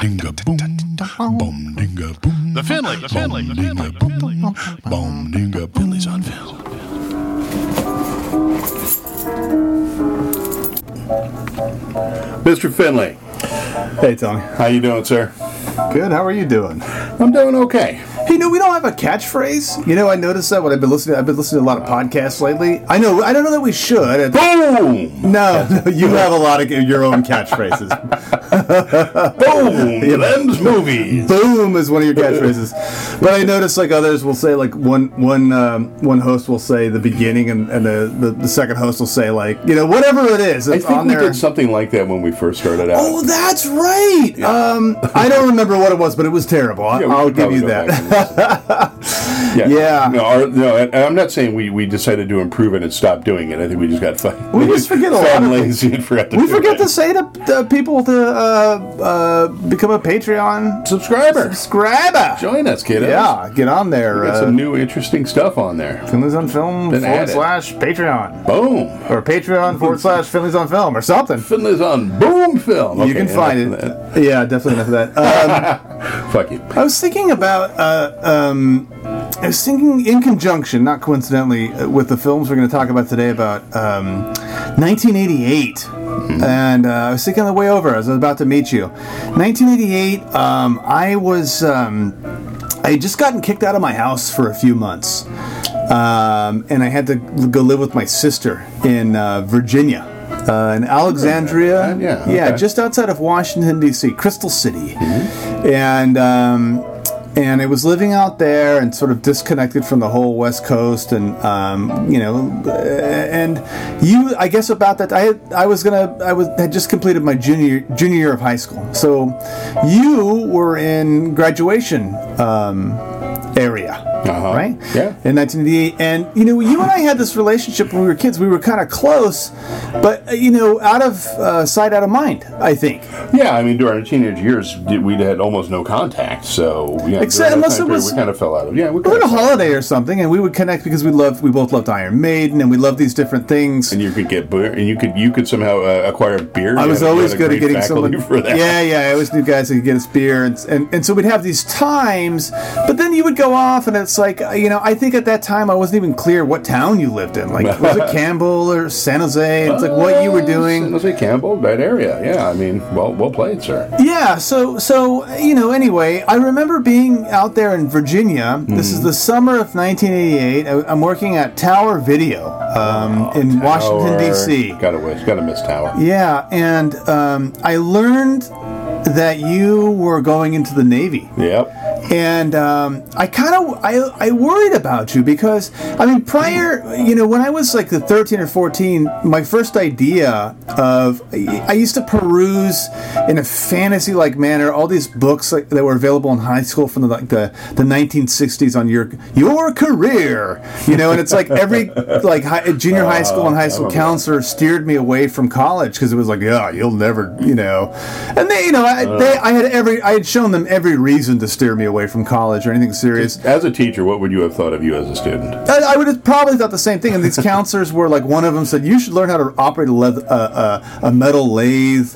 dinga boom, boom dinga boom. The Finley, the Finley, the Finley, the Finley. boom dinga Finley's on film. Mr. Finley, Hey, Tony. how you doing, sir? Good. How are you doing? I'm doing okay. Hey, no, we don't have a catchphrase. You know, I noticed that when I've been listening. I've been listening to a lot of podcasts lately. I know. I don't know that we should. Boom! No, no you have a lot of your own catchphrases. Boom! Them's movies. Boom is one of your catchphrases. But I noticed like others will say like one one um, one host will say the beginning and, and the, the the second host will say like you know whatever it is. I think on we there. did something like that when we first started out. Oh, that's right. Um, I don't remember what it was, but it was terrible. Yeah, I'll give you that. back and listen. Yeah. Yeah. No, our, no, and I'm not saying we, we decided to improve it and stop doing it. I think we just got fun. We just forget a lot of lazy and forgot to We forget it. to say to, to people to uh, uh, become a Patreon subscriber. subscriber. Join us, kiddos. Yeah, get on there. We got Uh, some new interesting stuff on there. Finley's on Film Been forward slash Patreon. Boom. Or Patreon forward slash Finley's on Film or something. Finley's on Boom Film. you can find it. Yeah, definitely enough of that. Um, Fuck you. I was thinking about, uh, um, I was thinking in conjunction, not coincidentally, uh, with the films we're going to talk about today about um, 1988. And uh, I was thinking on the way over as I was about to meet you. 1988, um, I was, um, I had just gotten kicked out of my house for a few months. Um, and I had to go live with my sister in uh, Virginia. Uh, in Alexandria, that. Yeah, yeah, okay. just outside of Washington D.C., Crystal City, and um, and I was living out there and sort of disconnected from the whole West Coast, and um, you know, and you, I guess about that, I had, I was gonna, I was had just completed my junior junior year of high school, so you were in graduation um. Uh-huh. Right? Yeah. In 1988. And, you know, you and I had this relationship when we were kids. We were kind of close, but, uh, you know, out of uh, sight, out of mind, I think. Yeah, I mean, during our teenage years, we had almost no contact. So, yeah, Except- unless it was- we kind of fell out of. Yeah, we kind a holiday or something, and we would connect because we loved, we both loved Iron Maiden, and we loved these different things. And you could get beer, and you could you could somehow uh, acquire beer. I was had always good at getting someone. for that. Yeah, yeah. I always knew guys that could get us beer, and, and and so we'd have these times. But then you would go off, and it's like you know. I think at that time I wasn't even clear what town you lived in. Like was it Campbell or San Jose? It's like what you were doing. San. Jose Campbell, that area. Yeah, I mean, well, well played, sir. Yeah. So so you know. Anyway, I remember being out there in Virginia. This is the summer of 1988. I, I'm working at Tower Video um, in Washington D.C. Gotta wish, gotta miss Tower. Yeah, and um, I learned that you were going into the Navy. Yep. And um, I kind of I, I worried about you because I mean prior you know when I was like the 13 or 14 my first idea of I used to peruse in a fantasy like manner all these books like, that were available in high school from the like the, the 1960s on your your career you know and it's like every like high, junior high school and high school counselor steered me away from college because it was like yeah you'll never you know and they you know I, they, I had every I had shown them every reason to steer me away from college or anything serious As a teacher, what would you have thought of you as a student? I, I would have probably thought the same thing. And these counselors were like, one of them said, "You should learn how to operate a, leather, uh, uh, a metal lathe,"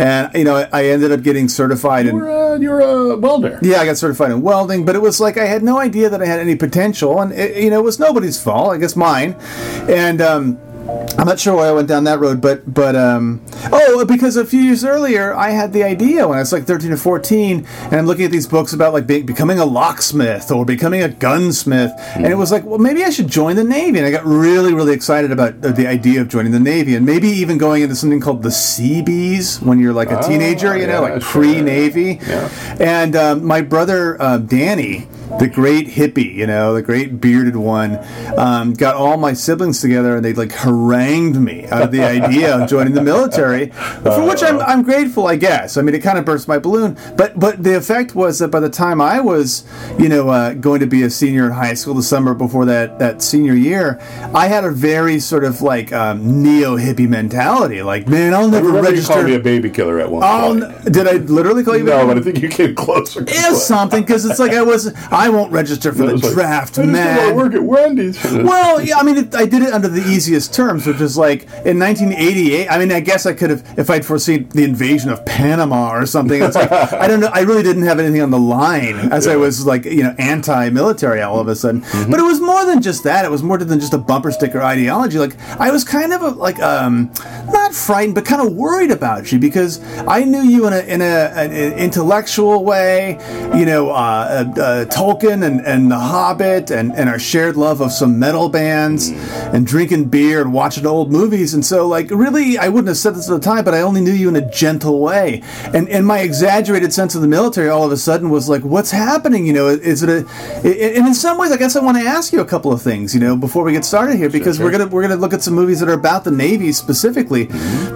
and you know, I, ended up getting certified in. You're a, you're a welder. Yeah, I got certified in welding, but it was like I had no idea that I had any potential, and it, you know, it was nobody's fault. I guess mine, and. Um, I'm not sure why I went down that road, but but um, oh, because a few years earlier I had the idea when I was like 13 or 14, and I'm looking at these books about like be- becoming a locksmith or becoming a gunsmith, and it was like, well, maybe I should join the Navy, and I got really really excited about uh, the idea of joining the Navy, and maybe even going into something called the Seabees when you're like a teenager, you know, Oh, yeah, like pre-Navy, Yeah. and um, my brother uh, Danny, the great hippie, you know, the great bearded one, um, got all my siblings together and they like harangued me out of the idea of joining the military, for which I'm, I'm grateful, I guess. I mean, it kind of burst my balloon, but but the effect was that by the time I was, you know, uh, going to be a senior in high school the summer before that that senior year, I had a very sort of like um, neo hippie mentality, like man, I'll I never remember you called me a baby killer at one Oh, point. n- did I literally call you? no, baby? but I think you came closer. to is it. something because it's like I was I won't register for the like, draft, I man. to work at Wendy's. Well, yeah, I mean, it, I did it under the easiest terms, which is like in 1988. I mean, I guess I could have, if I'd foreseen the invasion of Panama or something. It's like I don't know. I really didn't have anything on the line as I was like you know anti-military all of a sudden. Mm-hmm. But it was more than just that. It was more than just a bumper sticker ideology. Like I was kind of a, like um, not frightened, but kind of worried about you because I knew you in a in a, an intellectual way. You know, uh, uh, uh, Tolkien and and The Hobbit and and our shared love of some metal bands and drinking beer and watching old movies. And so, like, really, I wouldn't have said this at the time, but I only knew you in a gentle way. And and my exaggerated sense of the military all of a sudden was like, what's happening? You know, is it a? And in some ways, I guess I want to ask you a couple of things. You know, before we get started here, because sure. we're gonna we're gonna look at some movies that are about the Navy specifically.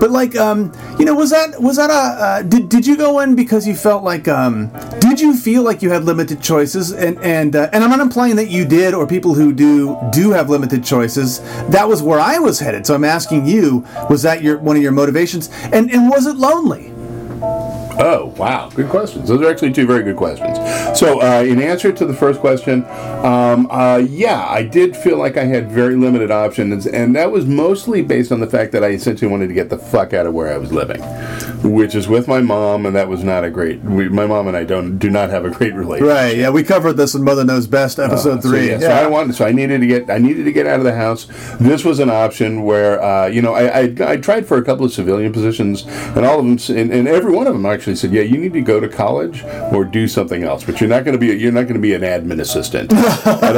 But like, um, you know, was that was that a uh, did did you go in because you felt like um, did you feel like you had limited choices? And and uh, and I'm not implying that you did or people who do do have limited choices. That was where I was headed. So I'm asking you, was that your one of your motivations? And and was it lonely? Oh, wow. Good questions. Those are actually two very good questions. So, uh, in answer to the first question, um, uh, yeah, I did feel like I had very limited options, and that was mostly based on the fact that I essentially wanted to get the fuck out of where I was living, which is with my mom, and that was not a great. We, my mom and I don't do not have a great relationship. Right. Yeah, we covered this in Mother Knows Best, episode So, three. yeah, so I wanted, so I needed to get, I needed to get out of the house. This was an option where, uh, you know, I, I, I tried for a couple of civilian positions, and all of them, and, and every one of them actually said, yeah, you need to go to college or do something else, but you're not going to be, you're not going to be an admin assistant. and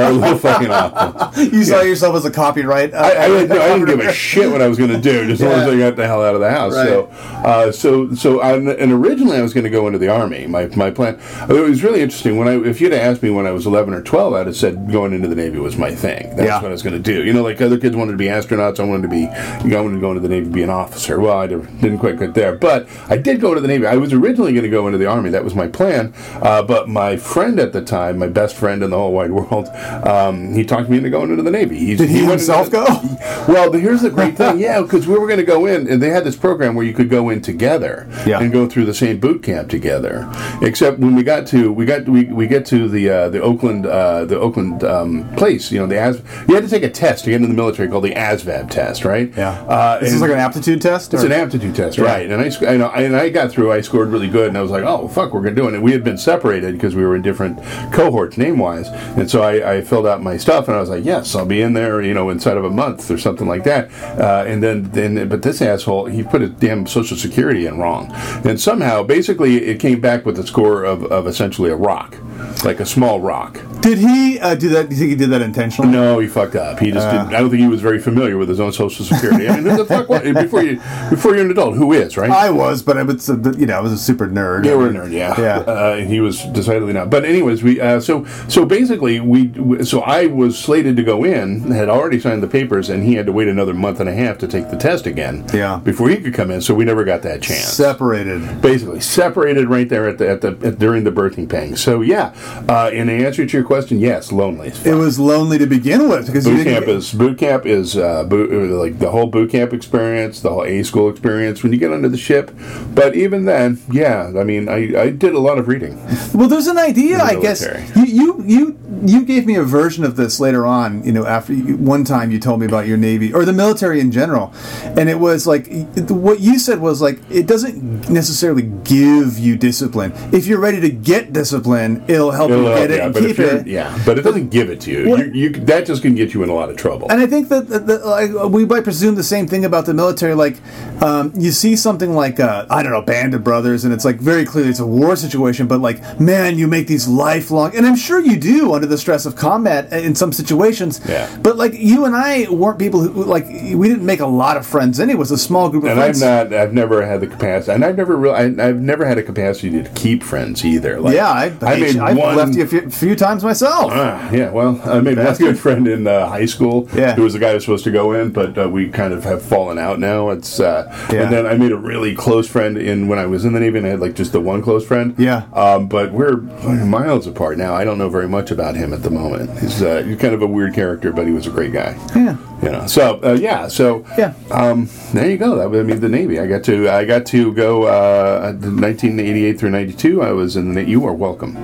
I was little fucking awful. you saw yourself as a copyright. Uh, I, I, didn't, I didn't give a shit what I was going to do, just as long as I got the hell out of the house. So, uh, so, so, I, and originally I was going to go into the army. My, my plan. It was really interesting when I, if you'd asked me when I was 11 or 12, I'd have said going into the Navy was my thing. That's Yeah. what I was going to do. You know, like other kids wanted to be astronauts, I wanted to be, I wanted to go into the Navy to be an officer. Well, I didn't didn't quite get there, but I did go into the Navy. I was originally going to go into the army. That was my plan. Uh, but my friend at the time, my best friend in the whole wide world, um, he talked me into going into the Navy. He's, Did he went himself go? well, the, here's the great thing. Yeah, because we were going to go in, and they had this program where you could go in together Yeah. and go through the same boot camp together. Except when we got to we got we, we get to the uh, the Oakland uh, the Oakland um, place. You know, the AS, you had to take a test to get into the military called the ASVAB test, right? Yeah. Uh, Is this and- like an aptitude test? it's or- an aptitude test, Yeah. right? And I, I, and I got through. I scored really good, and I was like, "Oh fuck, we're gonna do it." We had been separated because we were in different cohorts, name wise. And so I, I filled out my stuff, and I was like, "Yes, I'll be in there," you know, inside of a month or something like that. Uh, and then, then, but this asshole, he put his damn social security in wrong, and somehow, basically, it came back with a score of, of essentially a rock, like a small rock. Did he uh, do that? Do you think he did that intentionally? No, he fucked up. He just Uh. didn't. I don't think he was very familiar with his own social security. I mean, who the fuck? What, before you before you're an adult, who is right? I was, but I was, uh, you know, I was a super nerd. Yeah, we're a nerd. Yeah, Yeah. Uh, he was decidedly not. But anyways, we uh, so so basically we so I was slated to go in, had already signed the papers, and he had to wait another month and a half to take the test again. Yeah. before he could come in. So we never got that chance. Separated. Basically, separated right there at the at the at, during the birthing pangs. So yeah, uh, in answer to your question, yes, lonely. It was lonely to begin with because Boot camp is boot camp is uh, boot, uh, like the whole boot camp experience, the whole A school experience when you get under the ship. But even then, yeah, I mean, I, I did a lot of reading. Well, there's an idea, the I guess. You, you you you gave me a version of this later on. You know, after you, one time you told me about your Navy or the military in general, and it was like what you said was like it doesn't necessarily give you discipline. If you're ready to get discipline, it'll help It'll you help get it you out, and but keep it. Yeah, but it doesn't give it to you. Well- you, you. That just can get you in a lot of trouble. And I think that, that, that like, we might presume the same thing about the military. Like, um, you see something like uh, I don't know, Band of Brothers, and it's like very clearly it's a war situation. But like, man, you make these lifelong, and I'm sure you do under the stress of combat in some situations. Yeah. But like, you and I weren't people who like we didn't make a lot of friends. Anyway, it was a small group of and I've friends. not. I've never had the capacity, and I've never. really. I, I've never had a capacity to keep friends either. Like, yeah, I, I made I've one. left you a few, few times myself. Ah, yeah, well, I made one good friend in uh, high school Yeah. who was the guy who was supposed to go in, but uh, we kind of have fallen out now. It's uh, Yeah. and then I made a really close friend in when I was in the Navy, and I had like just the one close friend. Yeah. um, but we're miles apart now. I don't know very much about him at the moment. He's uh, he's kind of a weird character, but he was a great guy. Yeah. You know, so uh, yeah, so Yeah. um, there you go. That was, I mean, the Navy. I got to I got to go uh, 1988 through 92. I was in the. You are welcome.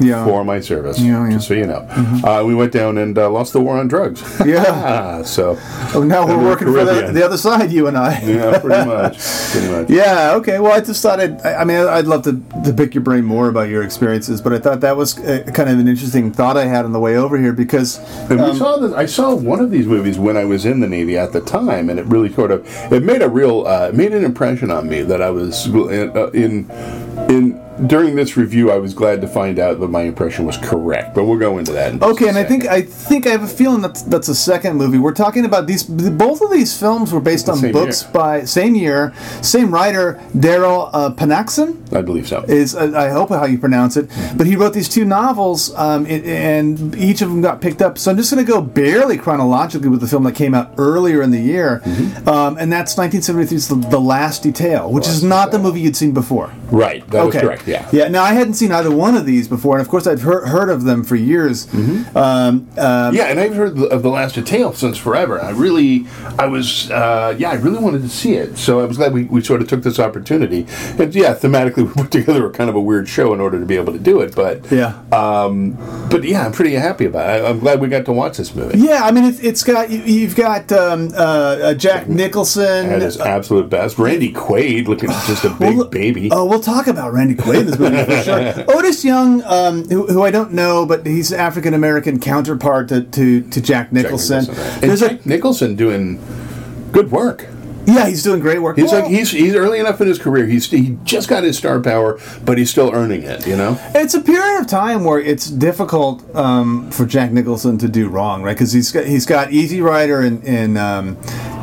Yeah. for my service. Yeah, yeah. Just so you know, uh, we went down and uh, lost the war on drugs. Yeah. so Oh, now we're working for the, the other side, you and I. yeah, pretty much, pretty much. Yeah. Okay. Well, I just thought I'd, I I mean, I'd love to, to pick your brain more about your experiences, but I thought that was uh kind of an interesting thought I had on the way over here because Um, we saw this. I saw one of these movies when I was in the Navy at the time, and it really sort of it made a real uh, made an impression on me that I was in, uh, in in during this review. I was glad to find out that my impression was correct. But we'll go into that. In Okay, and I think. I think I have a feeling that's that's a second movie. We're talking about these. Both of these films were based on books year. by same year, same writer, Darryl uh, Ponicsan. I believe so. Is uh, I hope how you pronounce it, Mm-hmm. but he wrote these two novels, um, i- and each of them got picked up. So I'm just going to go barely chronologically with the film that came out earlier in the year, Mm-hmm. um, and that's 1973's the, the Last Detail, which is Last not the movie you'd seen before. right. That was correct. Yeah. Yeah. Now I hadn't seen either one of these before, and of course I'd heard, heard of them for years. Mm-hmm. Um, um, Yeah, and I've heard of the Last Detail since forever. I really, I was, uh, yeah, I really wanted to see it. So I was glad we, we sort of took this opportunity. And yeah, thematically, we put together a kind of a weird show in order to be able to do it. But Yeah. um, but yeah, I'm pretty happy about it. I, I'm glad we got to watch this movie. Yeah, I mean it, it's got you, you've got um, uh, uh, Jack Nicholson. At his absolute best, Randy Quaid looking just a big Well, baby. Oh, we'll talk about Randy Quaid this movie for sure. Otis Young, um, who, who I don't know, but he's African American counterpart to, to, to Jack Jack Nicholson. Nicholson, right. And There's a, Jack Nicholson doing good work. yeah, he's doing great work. He's Well, like he's he's early enough in his career. He's he just got his star power, but he's still earning it. You know. It's a period of time where it's difficult um, for Jack Nicholson to do wrong, right? Because he's got he's got Easy Rider in um,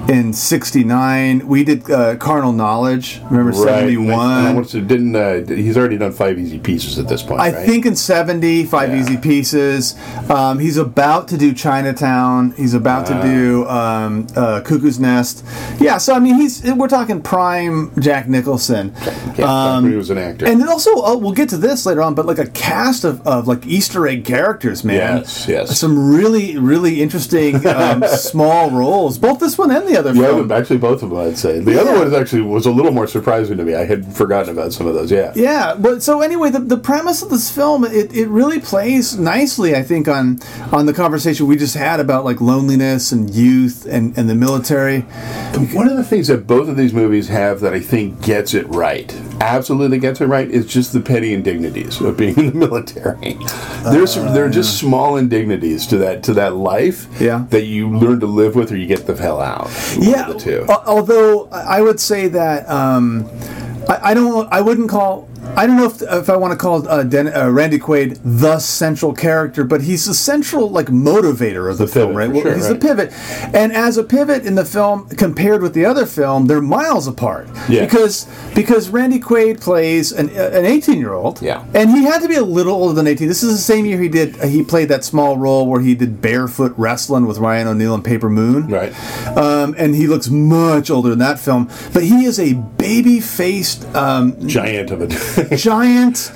in '69. We did uh, Carnal Knowledge. Remember Right. And I- '71. and I didn't uh, he's already done five easy pieces at this point. I right? think in 70, Five Yeah. Easy Pieces. Um, he's about to do Chinatown. He's about to do um, uh, Cuckoo's Nest. Yeah, so I mean, he's we're talking prime Jack Nicholson. Yeah, when he was an actor. And then also, oh, we'll get to this later on, but like a cast of, of like Easter egg characters, man. Yes, yes. Some really, really interesting um, small roles. Both this one and the other the film. actually both of them, I'd say. The Yeah. other one is actually was a little more surprising to me. I had forgotten about some of those. Yeah. Yeah, but so anyway, the, the premise of this film it, it really plays nicely, I think, on on the conversation we just had about like loneliness and youth and, and the military. One of the things that both of these movies have that I think gets it right, absolutely gets it right, is just the petty indignities of being in the military. There's there are just small indignities to that to that life Yeah. that you learn to live with or you get the hell out. Yeah, of the two. although I would say that um, I, I don't, I wouldn't call. I don't know if, if I want to call uh, Den, uh, Randy Quaid the central character, but he's the central like motivator of the, The film, pivot, right? Well, sure, he's right. the pivot, and as a pivot in the film compared with the other film, they're miles apart. Yeah. Because because Randy Quaid plays an an eighteen year old. Yeah. And he had to be a little older than eighteen. This is the same year he did. He played that small role where he did barefoot wrestling with Ryan O'Neal and Paper Moon Right. um, and he looks much older in that film. But he is a baby-faced um, Giant of a giant.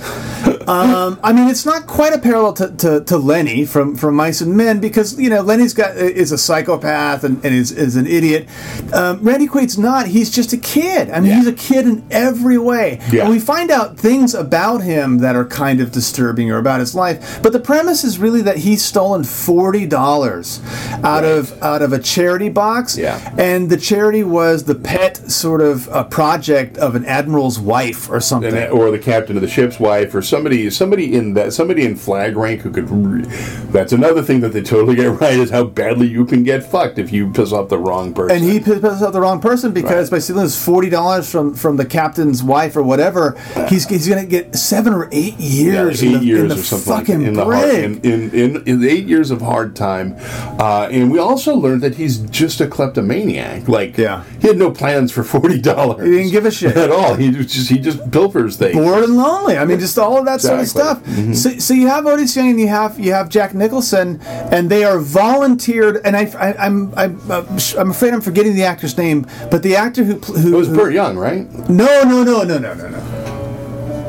Um, I mean, it's not quite a parallel to, to, to Lenny from, from Mice and Men because you know Lenny's got is a psychopath and, and is, is an idiot. Um, Randy Quaid's not. He's just a kid. I mean, Yeah. he's a kid in every way. Yeah. And we find out things about him that are kind of disturbing or about his life. But the premise is really that he's stolen forty dollars out of out of a charity box. Yeah. And the charity was the pet sort of uh, project of an admiral's wife or something. and, or the captain of the ship's wife, or somebody, somebody in that, somebody in flag rank who could. That's another thing that they totally get right is how badly you can get fucked if you piss off the wrong person. and he pissed off the wrong person because Right. by stealing his forty dollars from from the captain's wife or whatever, he's he's gonna get seven or eight Yeah, years, eight in the, years in the or something fucking that, in the hard, in, in, in, in eight years of hard time, uh, and we also learned that he's just a kleptomaniac. Like, Yeah. he had no plans for forty dollars. He didn't give a shit. at all. He just he just pilfers things. bored and lonely. I mean, just all of that Exactly. sort of stuff. So, so you have Otis Young and you have you have Jack Nicholson, and they are volunteered. And I, I, I'm I'm uh, I'm afraid I'm forgetting the actor's name, but the actor who who It was who- Burt Young, right? no no no no no no no.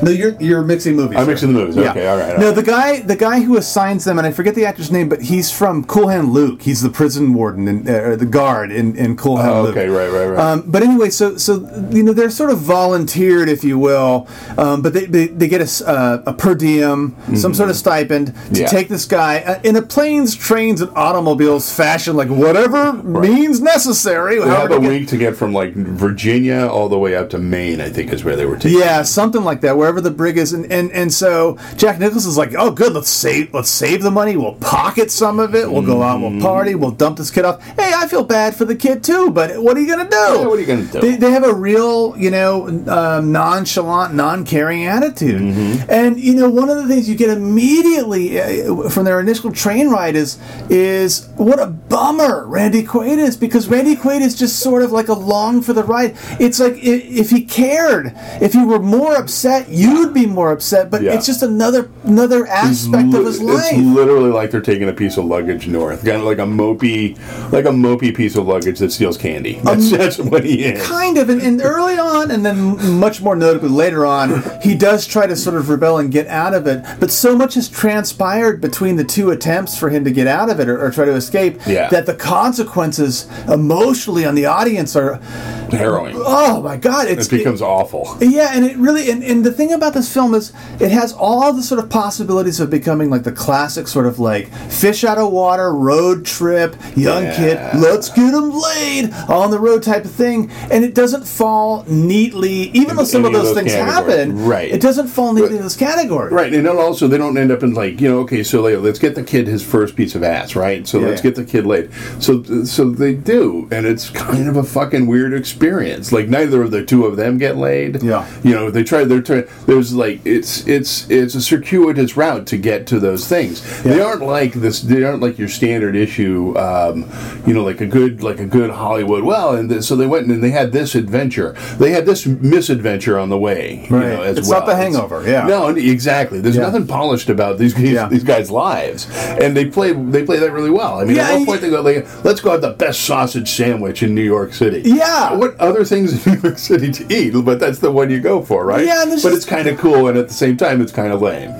No, you're you're mixing movies. I'm sir. mixing the movies. Okay, all right, all no, right. the guy the guy who assigns them, and I forget the actor's name, but he's from Cool Hand Luke. He's the prison warden and uh, the guard in, in Cool Hand Oh, Luke. okay, right, right, right. Um, but anyway, so so you know they're sort of volunteered, if you will, um, but they, they, they get a, uh, a per diem, some sort of stipend to Mm-hmm. Yeah. take this guy uh, in a planes, trains, and automobiles fashion, like whatever means necessary. They have a week to get from like Virginia all the way up to Maine. I think is where they were taking. Yeah, something like that. Wherever the brig is, and, and and so Jack Nicholson's like, oh, good, let's save let's save the money. We'll pocket some of it. We'll go out. We'll party. We'll dump this kid off. Hey, I feel bad for the kid too, but what are you gonna do? Yeah, what are you gonna do? They, they have a real, you know, um, nonchalant, non-caring attitude. Mm-hmm. And you know, one of the things you get immediately uh, from their initial train ride is is what a bummer Randy Quaid is because Randy Quaid is just sort of like along for the ride. It's like if he cared, if he were more upset, you'd be more upset. But Yeah. it's just another another aspect of his life. It's literally like they're taking a piece of luggage north, kind of like a mopey, like a mopey piece of luggage that steals candy. Um, that's, that's what he is. Kind of, and, and early on, and then much more notably later on, he does try to sort of rebel and get out of it. But so much has transpired between the two attempts for him to get out of it or, or try to escape Yeah. that the consequences emotionally on the audience are, Harrowing. oh my god, it's It becomes awful. yeah, and it really and, and the thing about this film is it has all the sort of possibilities of becoming like the classic sort of like fish out of water road trip, young Yeah. kid, let's get him laid on the road type of thing, and it doesn't fall neatly. Even though some of any of those, those things categories. happen, Right. It doesn't fall neatly But- in this category. Right, and then also they don't end up in like you know okay, so like, let's get the kid his first piece of ass, right? So Yeah. let's get the kid laid. So so they do, and it's kind of a fucking weird experience. Like neither of the two of them get laid. Yeah. you know they try. They're trying. There's like it's it's it's a circuitous route to get to those things. They aren't like this. They aren't like your standard issue. Um, you know, like a good like a good Hollywood. Well, and th- so they went and they had this adventure. They had this misadventure on the way. You Right. know, as It's well. not The Hangover, yeah. No, exactly. There's Yeah. nothing polished about these guys, Yeah. these guys' lives, and they play they play that really well. I mean, Yeah, at one point they go, like, "Let's go have the best sausage sandwich in New York City." Yeah. what other things in New York City to eat? But that's the one you go for, right? Yeah, but just- it's kind of cool, and at the same time, it's kind of lame.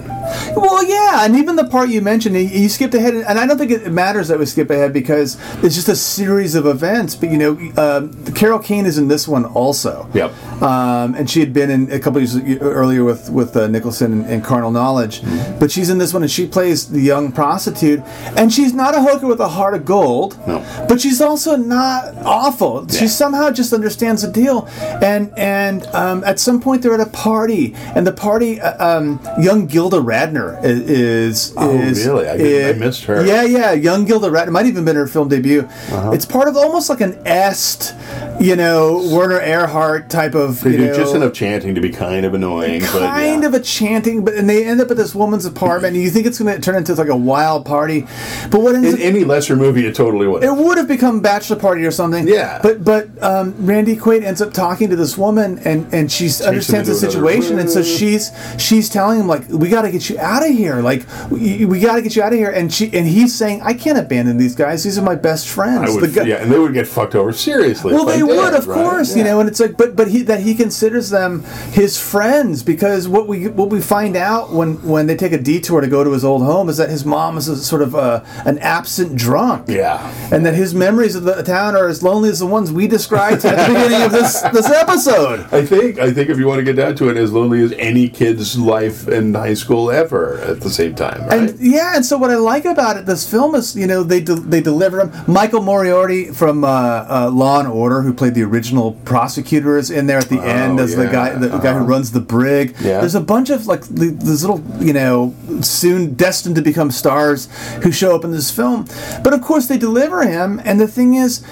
Well, yeah, and even the part you mentioned, you- you skipped ahead, and I don't think it matters that we skip ahead because it's just a series of events. But you know, um, Carol Kane is in this one also. Yep. Um, and she had been in a couple years earlier with with uh, Nicholson and, and Carnal Knowledge, Mm-hmm. but she's in this one and she plays the young prostitute, and she's not a hooker with a heart of gold. No. But she's also not awful. She somehow just understands the deal, and and um, at some point they're at a party, and the party, uh, um, young Gilda Radner i- is. Oh, is really? I didn't- I missed her. Yeah, yeah, young Gilda Radner might even been her film debut. Uh-huh. It's part of almost like an est, you know, Werner Erhard type of. They you do know, just enough chanting to be kind of annoying. but kind yeah. of a chanting, but and they end up at this woman's apartment, and you think it's going to turn into like a wild party, but what In up any lesser movie, it totally would. it would have become bachelor party or something. Yeah. But but um, Randy Quaid ends up talking to this woman, and and she understands the situation, and so she's she's telling him like, we got to get you out of here, like we, we got to get you out of here, and she and he's saying, I can't abandon these guys; these are my best friends. Would, guy- yeah, and they would get fucked over seriously. well, they would, of right? course, you know, and it's like, but but he that he considers them his friends because what we what we find out when when they take a detour to go to his old home is that his mom is a, sort of a, an absent drunk. Yeah. and that his memories of the town are as lonely as the ones we described at the beginning of this this episode. I think I think if you want to get down to it, as lonely as any kid's life in high school ever at the same time, right? And yeah, and so what I like about it, this film is, you know, they de- they deliver him. Michael Moriarty from uh, uh, Law and Order, who played the original prosecutor, is in there at the end as the yeah, guy, the guy who uh-huh. runs the brig. Yeah. There's a bunch of like these little, you know, soon destined to become stars who show up in this film. But of course, they deliver him, and the thing is,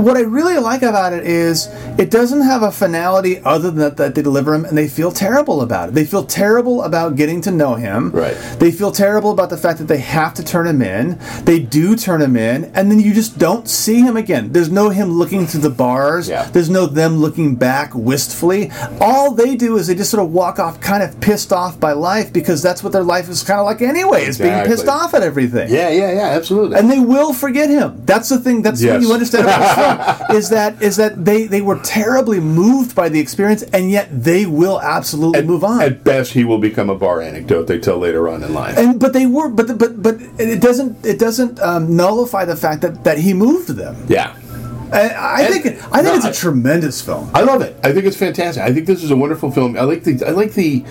what I really like about it is it doesn't have a finality other than that, that they deliver him, and they feel terrible about it. They feel terrible about getting to know him. Right. They feel terrible about the fact that they have to turn him in. They do turn him in, and then you just don't see him again. There's no him looking through the bars. Yeah. There's no them looking back wistfully. All they do is they just sort of walk off kind of pissed off by life because that's what their life is kind of like anyway, is being pissed off at everything. yeah, yeah, yeah, absolutely. And they will forget him. That's the thing. That's what you understand film is that is that they they were terribly moved by the experience, and yet they will absolutely move on. At best, he will become a bar anecdote they tell later on in life. and but they were but but but it doesn't it doesn't um, nullify the fact that that he moved them. yeah. I, I think I think no, it's I- a tremendous film. I love it. I think it's fantastic. I think this is a wonderful film. I like the I like the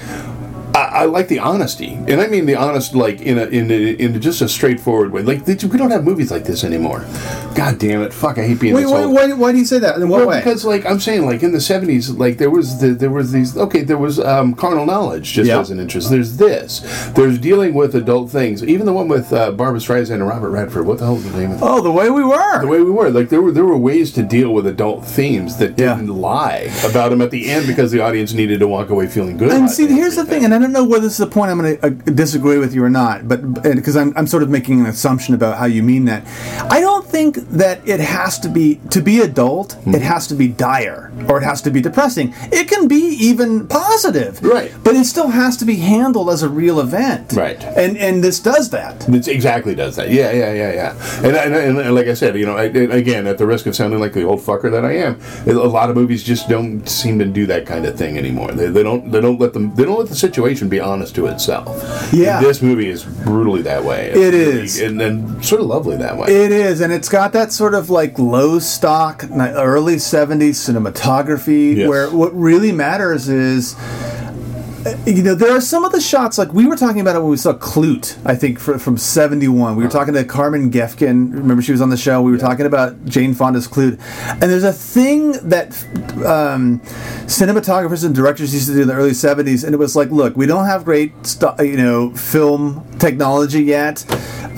I, I like the honesty, and I mean the honest like in a in a, in just a straightforward way. Like we don't have movies like this anymore. God damn it! Fuck! I hate being Wait, why, why, why do you say that? In what Well, way? because like I'm saying, like in the '70s, like there was the, there was these okay, there was um, carnal knowledge just Yeah. as an interest. There's this. There's dealing with adult things. Even the one with uh, Barbra Streisand and Robert Redford. What the hell is the name of it? oh, the way we were. the way we were. Like there were there were ways to deal with adult themes that Yeah. didn't lie about them at the end because the audience needed to walk away feeling good. And see, here's the thing, and I don't know whether this is the point I'm going to uh, disagree with you or not, but because I'm, I'm sort of making an assumption about how you mean that. I don't think that it has to be to be adult. Hmm. It has to be dire or it has to be depressing. It can be even positive, Right. But it still has to be handled as a real event, Right. And and this does that. It exactly does that. Yeah, yeah, yeah, yeah. And, and, and, like I said, you know, I, again, at the risk of sounding like the old fucker that I am, a lot of movies just don't seem to do that kind of thing anymore. They, they don't. They don't let them. They don't let the situation be honest to itself. Yeah. And this movie is brutally that way. It really- is. and then sort of lovely that way. It is, and it's got that sort of like low stock, early 70s cinematography Yes. where what really matters is. You know, there are some of the shots, like we were talking about it when we saw Klute, I think, fr- from 71. We were talking to Carmen Gefkin. Remember, she was on the show. We were talking about Jane Fonda's Klute. And there's a thing that um, cinematographers and directors used to do in the early 70s, and it was like, look, we don't have great, st- you know, film technology yet.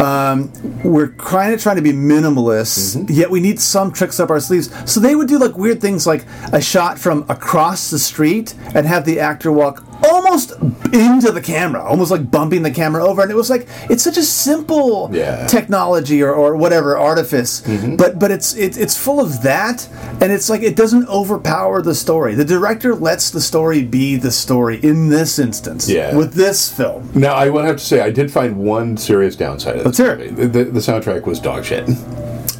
Um, we're kind of trying to be minimalists, yet we need some tricks up our sleeves. So they would do like weird things, like a shot from across the street and have the actor walk almost into the camera, almost like bumping the camera over. And it was like it's such a simple Yeah. technology or, or whatever artifice, but but it's it, it's full of that, and it's like it doesn't overpower the story. The director lets the story be the story in this instance. Yeah. with this film. Now, I will have to say, I did find one serious downside of Let's hear it. The, the, the soundtrack was dog shit.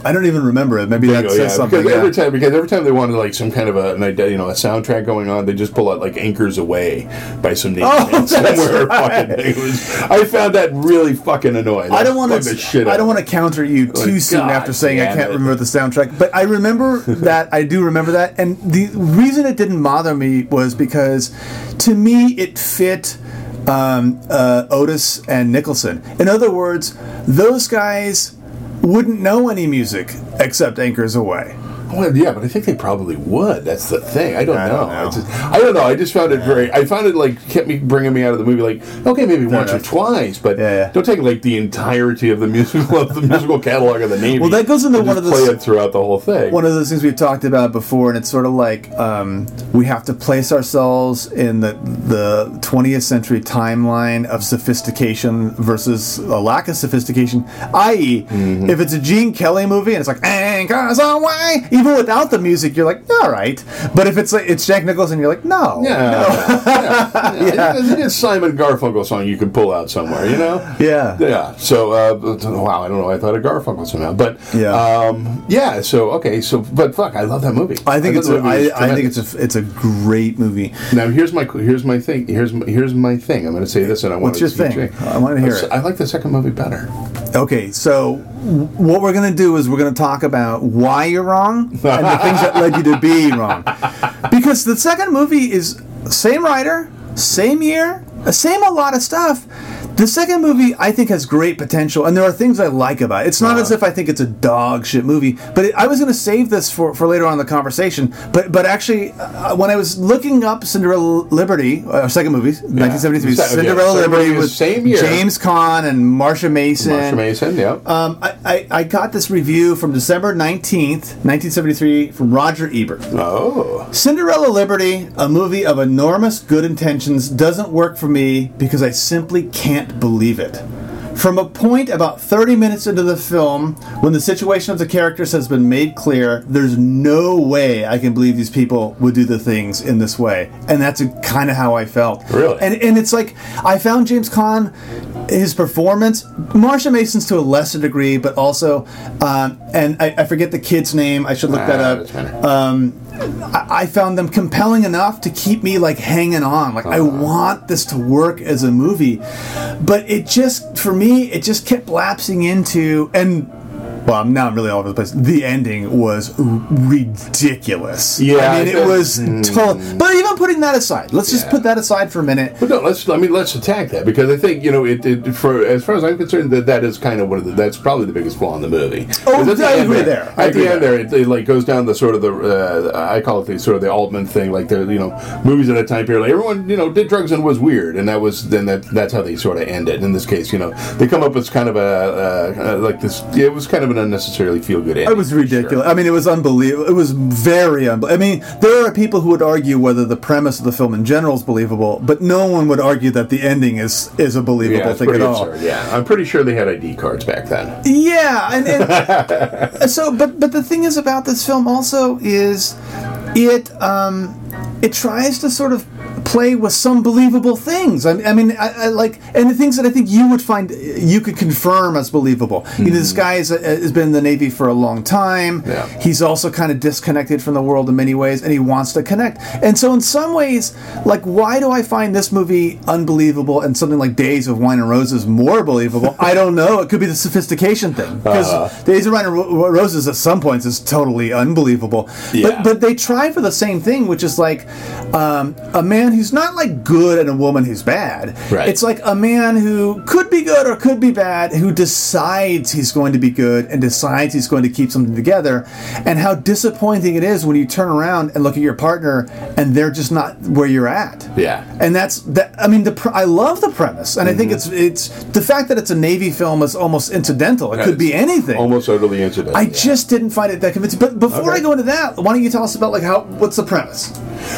I don't even remember it. Maybe that Oh, says yeah, something. because yeah. every time because every time they wanted like some kind of a an you know a soundtrack going on, they just pull out like "Anchors Aweigh" by some name Oh, that's somewhere. right. Fucking, it was, I found that really fucking annoying. I don't want to. I out don't want to counter you too Like, soon God after saying I damn can't it. remember the soundtrack, but I remember that. I do remember that, and the reason it didn't bother me was because, to me, it fit um, uh, Otis and Nicholson. In other words, those guys wouldn't know any music except "Anchors Aweigh." Well, yeah, but I think they probably would. That's the thing. I don't I know. don't know. I, just, I don't know. I just found it very. I found it like kept me bringing me out of the movie. Like, okay, maybe once or twice, but Yeah, yeah. don't take like the entirety of the musical of the musical catalog of the Navy. Well, that goes into one of play it throughout the whole thing. one of those things we've talked about before, and it's sort of like um, we have to place ourselves in the the 20th century timeline of sophistication versus a lack of sophistication. I.e., Mm-hmm. if it's a Gene Kelly movie and it's like "Anchors Aweigh," even without the music, you're like, all right. But if it's like it's Jack Nicholson, you're like, no, Yeah, yeah, yeah. Yeah. It's, Simon Garfunkel song you can pull out somewhere, you know. Yeah. Yeah. So, uh, wow, I don't know. I thought of Garfunkel somehow, but Yeah. um, yeah. So, okay. So, but fuck, I love that movie. I think thought it's a, I, I think it's a it's a great movie. Now here's my here's my thing. Here's my, here's my thing. I'm going to say this, and I want What's your to thing? I wanna hear it. I like the second movie better. Okay, so what we're going to do is we're going to talk about why you're wrong and the things that led you to be wrong. Because the second movie is same writer, same year, same a lot of stuff. The second movie, I think, has great potential, and there are things I like about it. It's not as if I think it's a dog shit movie, but it, I was going to save this for, for later on in the conversation. But but actually, uh, when I was looking up Cinderella Liberty, uh, second movie, 1973, Se- Cinderella second Liberty with same year. James Caan and Marsha Mason. Marsha Mason. Yeah. Um, I, I, I got this review from December 19th, 1973, from Roger Ebert. oh. Cinderella Liberty, a movie of enormous good intentions, doesn't work for me because I simply can't believe it. From a point about 30 minutes into the film, when the situation of the characters has been made clear, there's no way I can believe these people would do the things in this way. And that's kind of how I felt. Really? And, and it's like, I found James Caan his performance, Marsha Mason's to a lesser degree, but also, um, and I, I forget the kid's name. I should look that Ah, up. I, I found them compelling enough to keep me like hanging on. Like I Uh-huh. want this to work as a movie, but it just for me it just kept lapsing into and. Well, now I'm not really all over the place. The ending was ridiculous. Yeah, I mean, it was total. But even putting that aside, let's just put that aside for a minute. But no, let's. I mean, let's attack that because I think you know it. it for as far as I'm concerned, that that is kind of one of the. That's probably the biggest flaw in the movie. Oh, at the I end agree there. I At the end there, it, it like goes down the sort of the. Uh, I call it the sort of the Altman thing. Like the you know movies at that time period, like everyone you know did drugs and was weird, and that was then that that's how they sort of ended. In this case, you know, they come up with kind of a uh, uh, like this. It was kind of an unnecessarily feel good ending. It was ridiculous. I mean, it was unbelievable. It was very unbelievable. I mean, there are people who would argue whether the premise of the film in general is believable, but no one would argue that the ending is is a believable Yeah, thing at pretty all. absurd. Yeah, I'm pretty sure they had ID cards back then. Yeah, and, and so, but but the thing is about this film also is it um, it tries to sort of play with some believable things. I, I mean, I, I like and the things that I think you would find you could confirm as believable. You know, this guy is, has been in the Navy for a long time. Yeah. He's also kind of disconnected from the world in many ways, and he wants to connect. And so, in some ways, like, why do I find this movie unbelievable and something like Days of Wine and Roses more believable? I don't know. It could be the sophistication thing because Uh-huh. Days of Wine and Ro- Roses at some points is totally unbelievable. Yeah. But but they try for the same thing, which is like um, a man who's not like good and a woman who's bad. Right. It's like a man who could be good or could be bad, who decides he's going to be good and decides he's going to keep something together, and how disappointing it is when you turn around and look at your partner and they're just not where you're at. Yeah. And that's that. I mean, the pr- I love the premise, and I think mm-hmm. it's it's the fact that it's a Navy film is almost incidental. It could be anything. Almost utterly incidental. I yeah. just didn't find it that convincing. But before Okay. I go into that, why don't you tell us about like how what's the premise?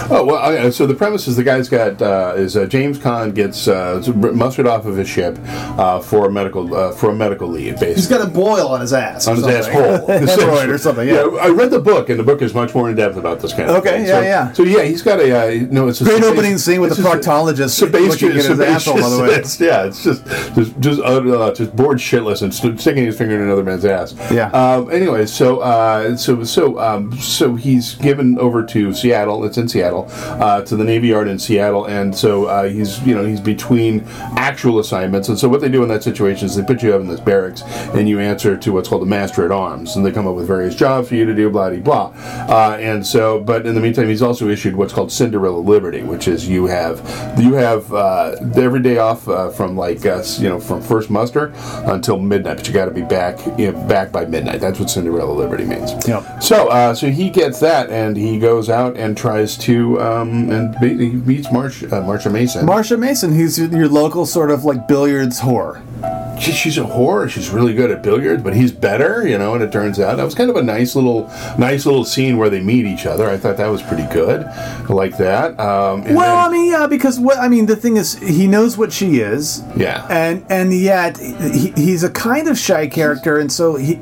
Oh well, okay, so the premise is the guy's got uh, is uh, James Caan gets uh, mustered off of his ship uh, for a medical uh, for a medical leave, basically. He's got a boil on his ass. on his asshole, Hemorrhoid or something. Yeah. I read the book, and the book is much more in depth about this kind of Okay, thing. yeah, so, yeah. So yeah, he's got a uh, no. It's a Great it's opening scene with the proctologist looking at his asshole, by the way. sebaceous- yeah, it's just just just uh, just bored shitless and st- sticking his finger in another man's ass. Yeah. Um, anyway, so uh, so so um, so he's given over to Seattle. It's in Seattle uh, to the Navy Yard in Seattle, and so uh, he's you know he's between actual assignments. And so what they do in that situation is they put you up in this barracks, and you answer to what's called the Master at Arms, and they come up with various jobs for you to do, blah de blah. Uh, and so, but in the meantime, he's also issued what's called Cinderella Liberty, which is you have you have uh, every day off uh, from like uh, you know from first muster until midnight, but you got to be back you know, back by midnight. That's what Cinderella Liberty means. Yep. So uh, so he gets that, and he goes out and tries to um, and he meets Marsh uh, Marsha Mason. Marsha Mason, who's your local sort of like billiards whore. She, she's a whore. She's really good at billiards, but he's better, you know. And it turns out that was kind of a nice little, nice little scene where they meet each other. I thought that was pretty good. I like that. Um, and Well, then- I mean, yeah, because what I mean, the thing is, he knows what she is. Yeah. And and yet he, he's a kind of shy character, and so he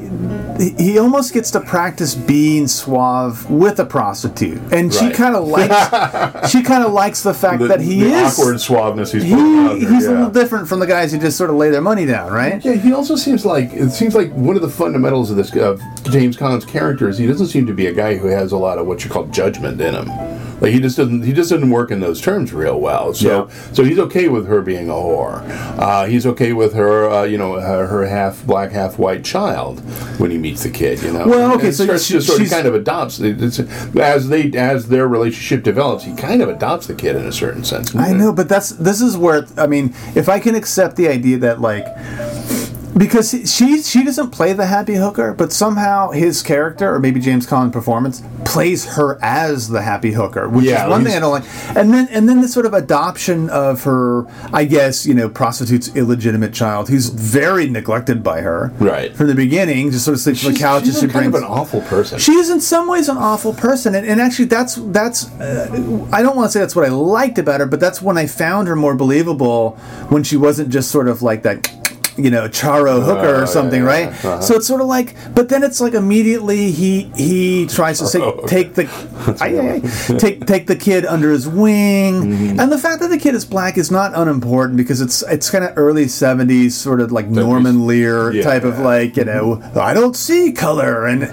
he almost gets to practice being suave with a prostitute, and she kind of likes she kind of likes the fact the, that he the is awkward suaveness he's he, putting out there, he's a little different from the guys who just sort of lay their money down, right? Yeah, he also seems like it seems like one of the fundamentals of this of James Caan's character is he doesn't seem to be a guy who has a lot of what you call judgment in him. Like he just doesn't he just doesn't work in those terms real well. So Yeah. so he's okay with her being a whore. Uh, he's okay with her uh, you know her, her half black half white child when he meets the kid. You know. Well, okay, And so starts she- sort of kind of adopts it's, as they as their relationship develops. He kind of adopts the kid in a certain sense. I know, but that's this is where I mean, if I can accept the idea that like because she she doesn't play the happy hooker, but somehow his character or maybe James Caan performance plays her as the happy hooker, which Yeah, is one thing I don't like. And then and then the sort of adoption of her, I guess you know, prostitute's illegitimate child, who's very neglected by her, Right. from the beginning, just sort of sleeps on the couch she's and she kind of an awful person. she is in some ways an awful person, and, and actually, that's that's. Uh, I don't want to say that's what I liked about her, but that's when I found her more believable when she wasn't just sort of like that you know Charo Hooker Oh, or something, yeah, right? Uh-huh. So it's sort of like, but then it's like immediately he he tries to say, take the ay, ay. take take the kid under his wing, Mm-hmm. and the fact that the kid is black is not unimportant because it's it's kind of early '70s sort of like Norman Lear yeah. type of like you know I don't see color and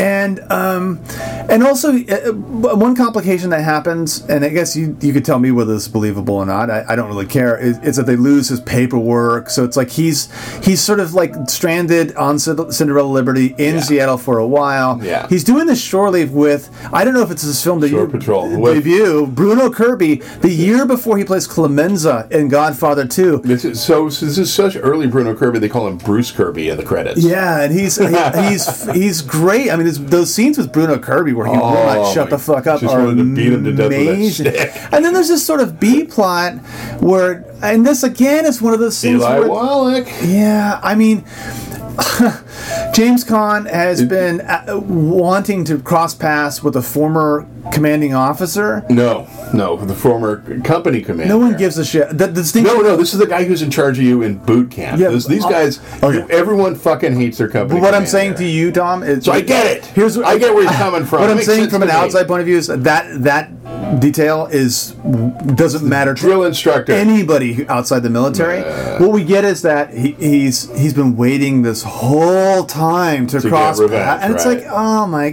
and um and also uh, one complication that happens and I guess you you could tell me whether this is believable or not I, I don't really care is, is that they lose his paperwork so it's like he's he's sort of like stranded on Cinderella Liberty in Yeah. Seattle for a while Yeah. he's doing this shore leave with I don't know if it's his film Shore debut, debut Bruno Kirby the year before he plays Clemenza in Godfather 2 This is, so this is such early Bruno Kirby. They call him Bruce Kirby in the credits. Yeah, and he's he, he's he's great. I mean, those scenes with Bruno Kirby where he will Oh, not shut the fuck up are to beat him to death with that amazing. And then there's this sort of B plot where, and this again is one of those things. Eli where, Wallach. yeah, I mean. James Caan has been uh, wanting to cross paths with a former commanding officer. No, no, the former company commander. No one gives a shit. The, the distinction. No, no, this is the guy who's in charge of you in boot camp. Yeah, This- these uh, guys, okay. everyone fucking hates their company. But what I'm saying to you, Tom, is So I get it. Here's I get where he's coming from. What I'm saying from an outside point of view is that that detail is doesn't matter to drill instructor. anybody outside the military. What we get is that he, he's he's been waiting this whole time to, get cross, revenge, path- and it's right. like, oh my!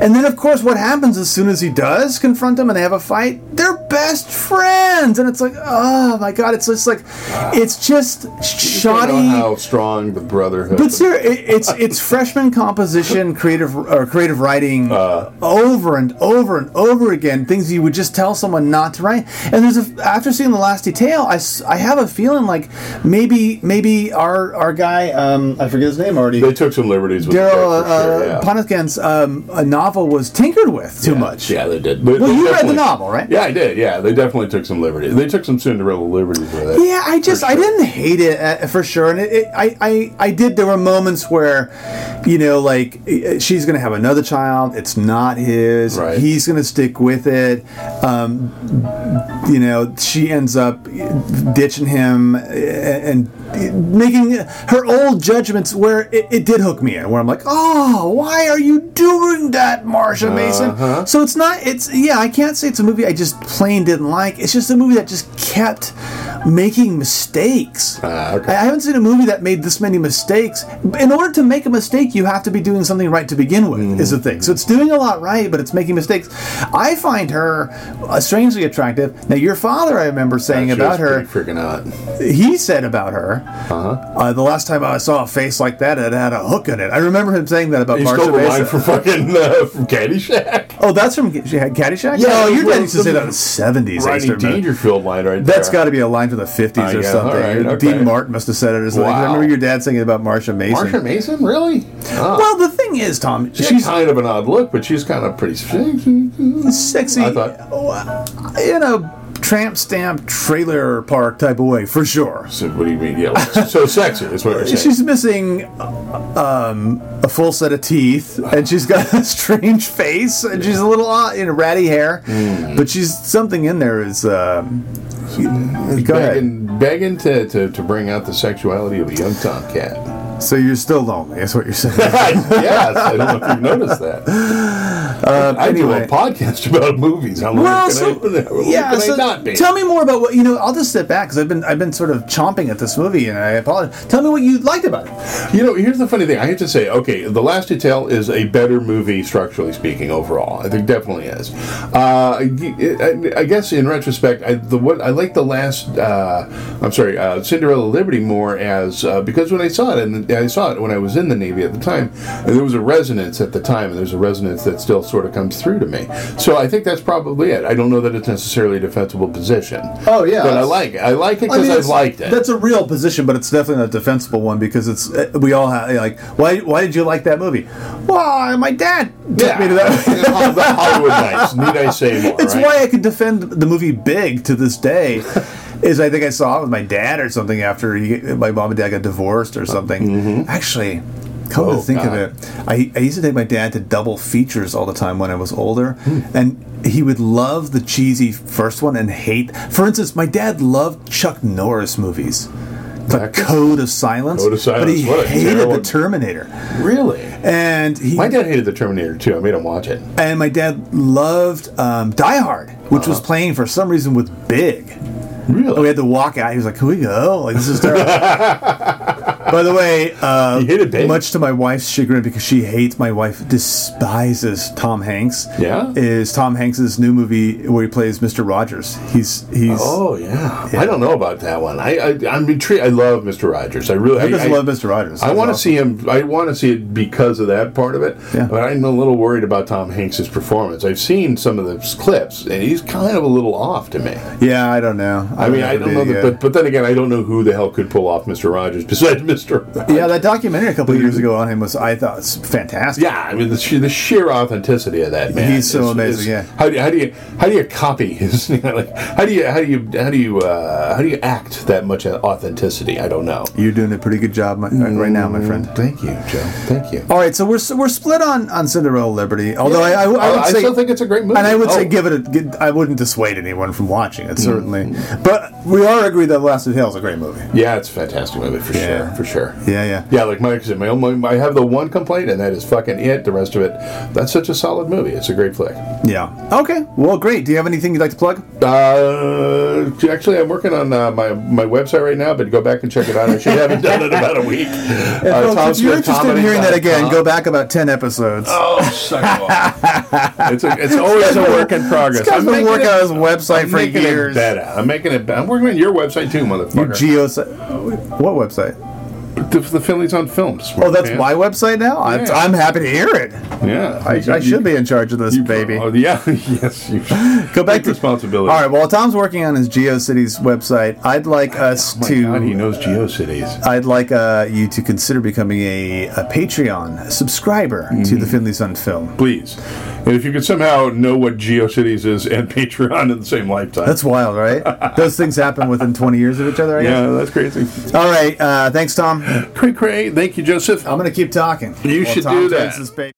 And then of course, what happens as soon as he does confront him and they have a fight? They're best friends, and it's like, oh my god! It's just like, it's just shoddy. how strong the brotherhood. But sir, it, it's it's freshman composition, creative or creative writing Uh. over and over and over again. Things you would just tell someone not to write. And there's a after seeing the last detail, I, I have a feeling like maybe maybe our our guy um, I forget his name already. They took some liberties with Darryl the book, for sure, uh, yeah. Ponicsan's um, a novel was tinkered with too much. Yeah, they did. But Well, they you read the novel, right? Yeah, I did. Yeah, they definitely took some liberties. They took some Cinderella liberties with it. Yeah, I just I didn't hate it uh, for sure, and it, it, I, I I did. There were moments where, you know, like uh, she's gonna have another child. It's not his. Right. He's gonna stick with it. Um, you know, she ends up ditching him and, and making her old judgments where it, it did hook me in. Where I'm like, oh, why are you doing that, Marsha Mason? Uh-huh. So it's not. It's yeah. I can't say it's a movie I just plain didn't like. It's just a movie that just kept making mistakes. Ah, okay. I haven't seen a movie that made this many mistakes. In order to make a mistake, you have to be doing something right to begin with. Is the thing. So it's doing a lot right, but it's making mistakes. I find her uh, strangely attractive. Now, your father, I remember saying about her, freaking out. he said about her, Uh-huh. uh, the last time I saw a face like that, it had a hook in it. I remember him saying that about He Marsha stole the line from fucking uh, from Caddyshack. Oh, that's from she Caddyshack. Yeah, no, your dad used to say that in the seventies. Rodney Dangerfield line right there. That's got to be a line from the fifties Uh, or yeah, something. right, okay. Dean Martin must have said it or something. I remember your dad saying it about Marsha Mason. Marsha Mason, really? Oh. Well, the thing is, Tom, she's she's kind of an odd look, but she's kind of pretty. sexy I thought- in a tramp stamp trailer park type of way, for sure. So what do you mean? Yeah, so sexy is what you're saying. She's missing um, a full set of teeth, and she's got a strange face, and she's a little odd, you know, ratty hair, Hmm. but she's something in there is. Um, go ahead. begging, begging to, to, to bring out the sexuality of a young tomcat. So you're still lonely, is what you're saying. yes, I don't know if you've noticed that. I do a podcast about movies. How long Well, can, so, I, how long yeah, can so I not be? tell me more about what you know. I'll just sit back because I've been I've been sort of chomping at this movie, and I apologize. Tell me what you liked about it. You know, here's the funny thing. I have to say, okay, The Last Detail is a better movie, structurally speaking, overall. I think definitely is. Uh, I, I guess in retrospect, I, the what I like the last. Uh, I'm sorry, uh, Cinderella Liberty more as uh, because when I saw it, and I saw it when I was in the Navy at the time, and there was a resonance at the time, and there's a resonance that still sort of comes through to me. So I think that's probably it. I don't know that it's necessarily a defensible position. Oh, yeah, but I like it. I like it I because mean, I've liked it. That's a real position, but it's definitely not a defensible one because it's uh, we all have like why why did you like that movie? Well, my dad took me to that. the Hollywood Knights. Need I say more? It's right? why I could defend the movie Big to this day. is I think I saw it with my dad or something after he, my mom and dad got divorced or something. Actually, come Oh, to think God. of it, I, I used to take my dad to double features all the time when I was older, Hmm. and he would love the cheesy first one and hate. For instance, my dad loved Chuck Norris movies. The Code of Silence. Code of Silence. But he What hated terrible- the Terminator, Really? and he My dad hated the Terminator too. I made him watch it. and my dad loved um, Die Hard, which was playing for some reason with Big. Really? We had to walk out. He was like, "Can we go? Like this is terrible." By the way, uh, hated much to my wife's chagrin, because she hates my wife despises Tom Hanks. Yeah? is Tom Hanks's new movie where he plays Mister Rogers. He's he's. Oh yeah. I don't know about that one. I, I I'm intrigued. I love Mr. Rogers. I really. Who I, I- love Mr. Rogers? I want to awesome. see him. I want to see it because of that part of it. Yeah. But I'm a little worried about Tom Hanks's performance. I've seen some of the clips, and he's kind of a little off to me. Yeah, I don't know. I mean, I don't know, that, but but then again, I don't know who the hell could pull off Mr. Rogers besides Mr. yeah, that documentary a couple of years ago on him was I thought fantastic. Yeah, I mean the sheer, the sheer authenticity of that man. He's so is- amazing, is- yeah. How do you, how do you how do you copy his? You know, like how do you how do you how do you uh, how do you act that much authenticity? I don't know. You're doing a pretty good job my, right now, my friend. Thank you, Joe. Thank you. All right, so we're we're split on on Cinderella Liberty. Although I, I, I would I say, still think it's a great movie. and I would say Oh. give it a. Give, I wouldn't dissuade anyone from watching it certainly, Mm. but we are agreed that Last of the Hill is a great movie. Yeah, it's a fantastic movie for Yeah. sure. For sure. Yeah, yeah. Yeah, like Mike said, my own, I have the one complaint, and that is fucking it. The rest of it, that's such a solid movie. It's a great flick. Yeah. Okay. Well, great. Do you have anything you'd like to plug? Uh, actually, I'm working on uh, my my website right now, but go back and check it out. I should have it done in about a week. Uh, Folks, if you're interested in hearing that again, TomSmithComedy.com. go back about ten episodes. Oh, suck it it's, a, it's always a work in progress. This guy's been working on his website I'm for years. It better. I'm making it. better. I'm working on your website too, You motherfucker. geo. What website? The, the Phillies on films. Oh, that's my website now. I'm, Yeah. I'm happy to hear it. Yeah, I, I should be in charge of this, baby. Oh, yeah, yes. You. Go back Take to responsibility. All right. While Tom's working on his GeoCities website, I'd like us Oh my to. God, he knows GeoCities. I'd like uh, you to consider becoming a, a Patreon subscriber to Mm-hmm. the Finley Sun film. Please. And if you could somehow know what GeoCities is and Patreon in the same lifetime. That's wild, right? Those things happen within 20 years of each other, I guess. yeah, that's crazy. All right. Uh, thanks, Tom. Cray cray. Thank you, Joseph. I'm going to keep talking. You while should Tom do that. his pa-